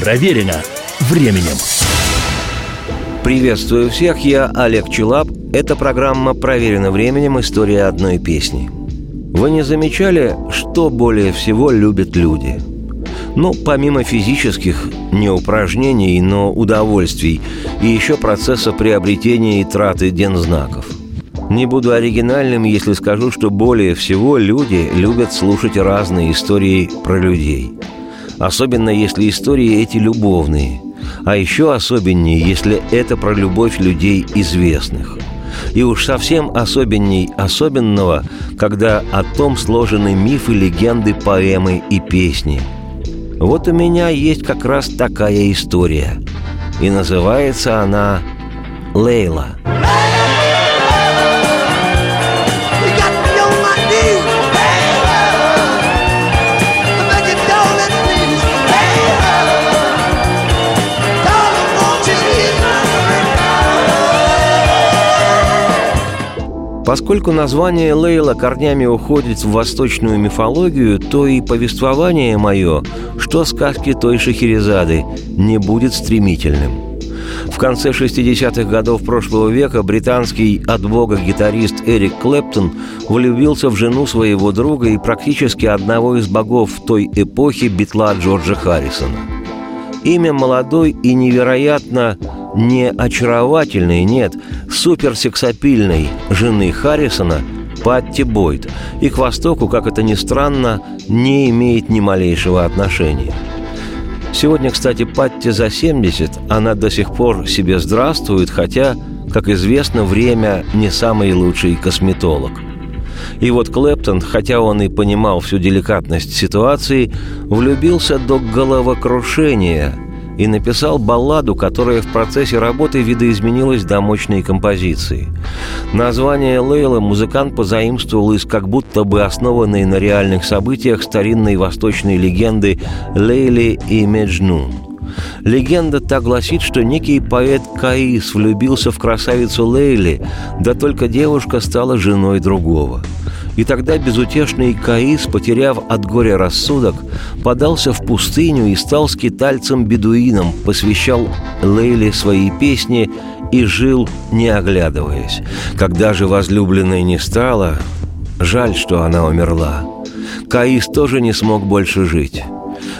Проверено временем. Приветствую всех, я Олег Челап. Это программа «Проверено временем. История одной песни». Вы не замечали, что более всего любят люди? Ну, помимо физических не упражнений, но удовольствий, и еще процесса приобретения и траты дензнаков – не буду оригинальным, если скажу, что более всего люди любят слушать разные истории про людей. Особенно если истории эти любовные. А еще особеннее, если это про любовь людей известных. И уж совсем особенней особенного, когда о том сложены мифы, легенды, поэмы и песни. Вот у меня есть как раз такая история. И называется она «Лейла». Поскольку название Лейла корнями уходит в восточную мифологию, то и повествование мое, что сказки той Шахерезады, не будет стремительным. В конце 60-х годов прошлого века британский от бога гитарист Эрик Клэптон влюбился в жену своего друга и практически одного из богов той эпохи битла Джорджа Харрисона. Имя молодой и невероятно не очаровательной, нет, суперсексапильной жены Харрисона Патти Бойд. И к Востоку, как это ни странно, не имеет ни малейшего отношения. Сегодня, кстати, Патти за 70, она до сих пор себе здравствует, хотя, как известно, время не самый лучший косметолог – и вот Клэптон, хотя он и понимал всю деликатность ситуации, влюбился до головокрушения – и написал балладу, которая в процессе работы видоизменилась до мощной композиции. Название Лейла музыкант позаимствовал из как будто бы основанной на реальных событиях старинной восточной легенды Лейли и Меджнун. Легенда так гласит, что некий поэт Каис влюбился в красавицу Лейли, да только девушка стала женой другого – и тогда безутешный Каис, потеряв от горя рассудок, подался в пустыню и стал скитальцем-бедуином, посвящал Лейле свои песни и жил, не оглядываясь. Когда же возлюбленной не стало, жаль, что она умерла. Каис тоже не смог больше жить.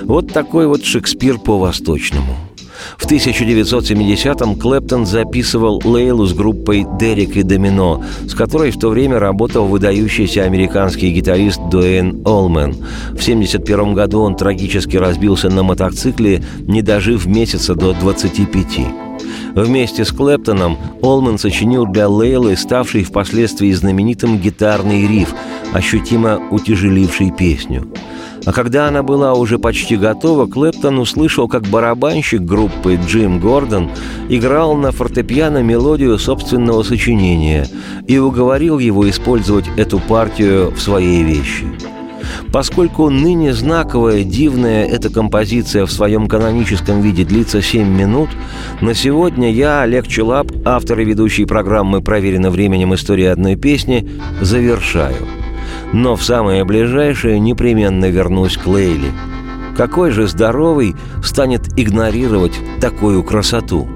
Вот такой вот Шекспир по-восточному – в 1970-м Клэптон записывал Лейлу с группой «Дерек и Домино», с которой в то время работал выдающийся американский гитарист Дуэйн Олмен. В 1971 году он трагически разбился на мотоцикле, не дожив месяца до 25. Вместе с Клэптоном Олман сочинил для Лейлы ставший впоследствии знаменитым гитарный риф, ощутимо утяжеливший песню – а когда она была уже почти готова, Клэптон услышал, как барабанщик группы Джим Гордон играл на фортепиано мелодию собственного сочинения и уговорил его использовать эту партию в своей вещи. Поскольку ныне знаковая, дивная эта композиция в своем каноническом виде длится 7 минут, на сегодня я, Олег Челап, автор и ведущий программы «Проверено временем. История одной песни», завершаю – но в самое ближайшее непременно вернусь к Лейле. Какой же здоровый станет игнорировать такую красоту?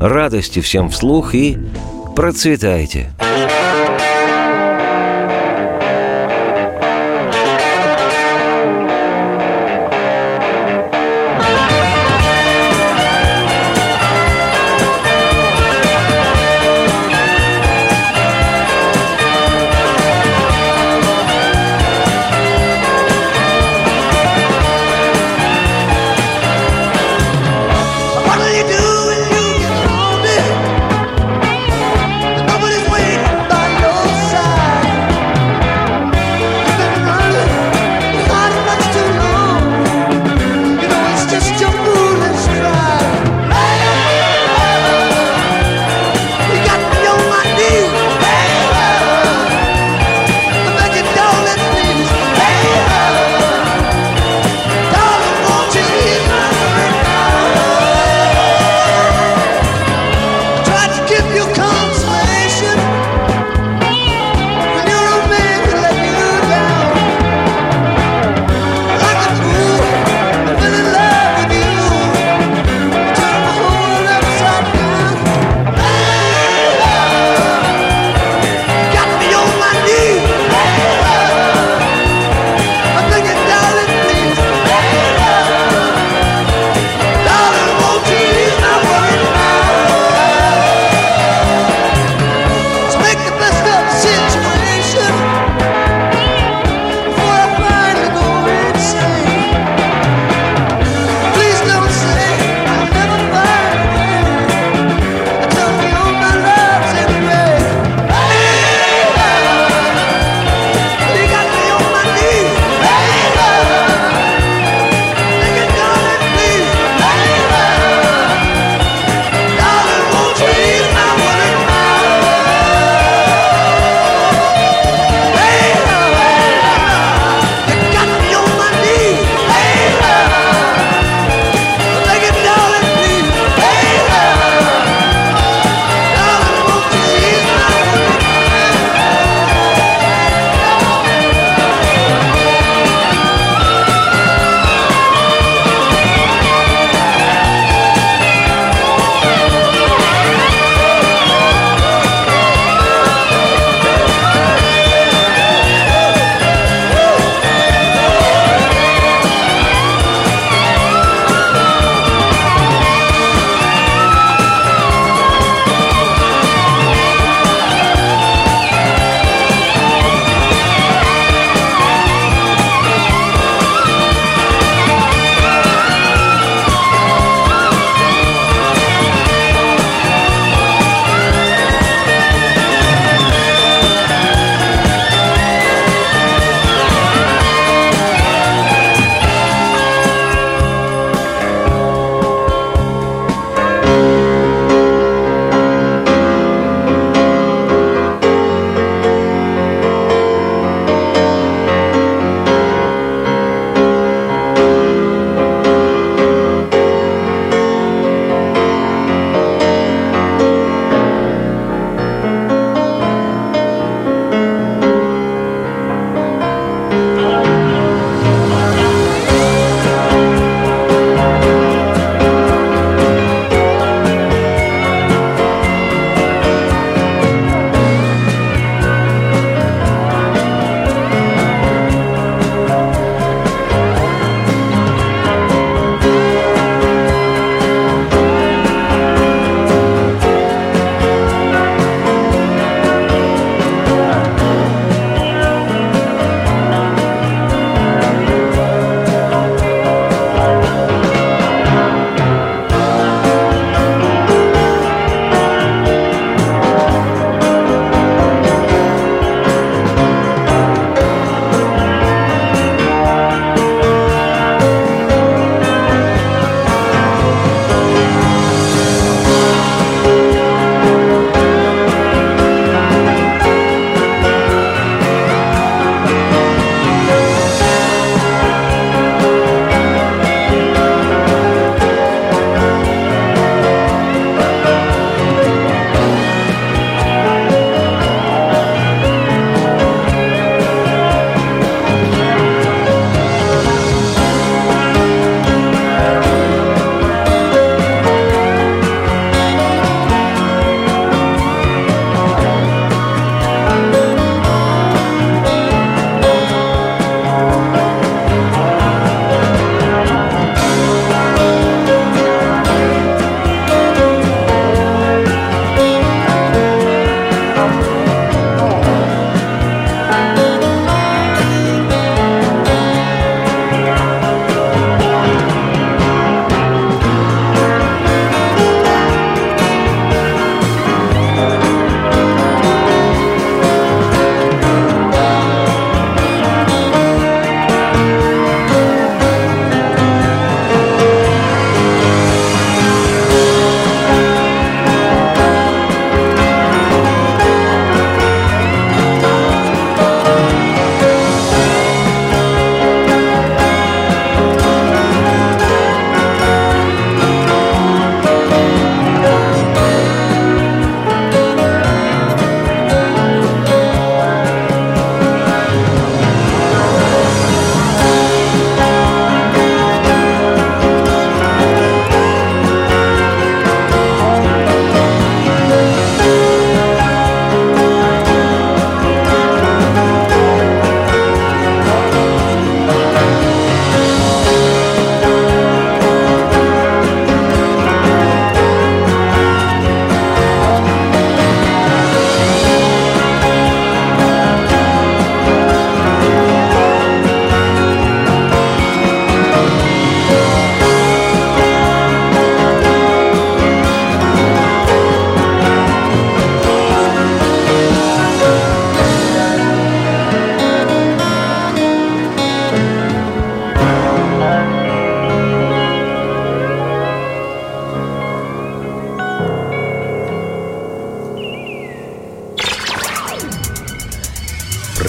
Радости всем вслух и процветайте! What'll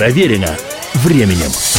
Проверено временем.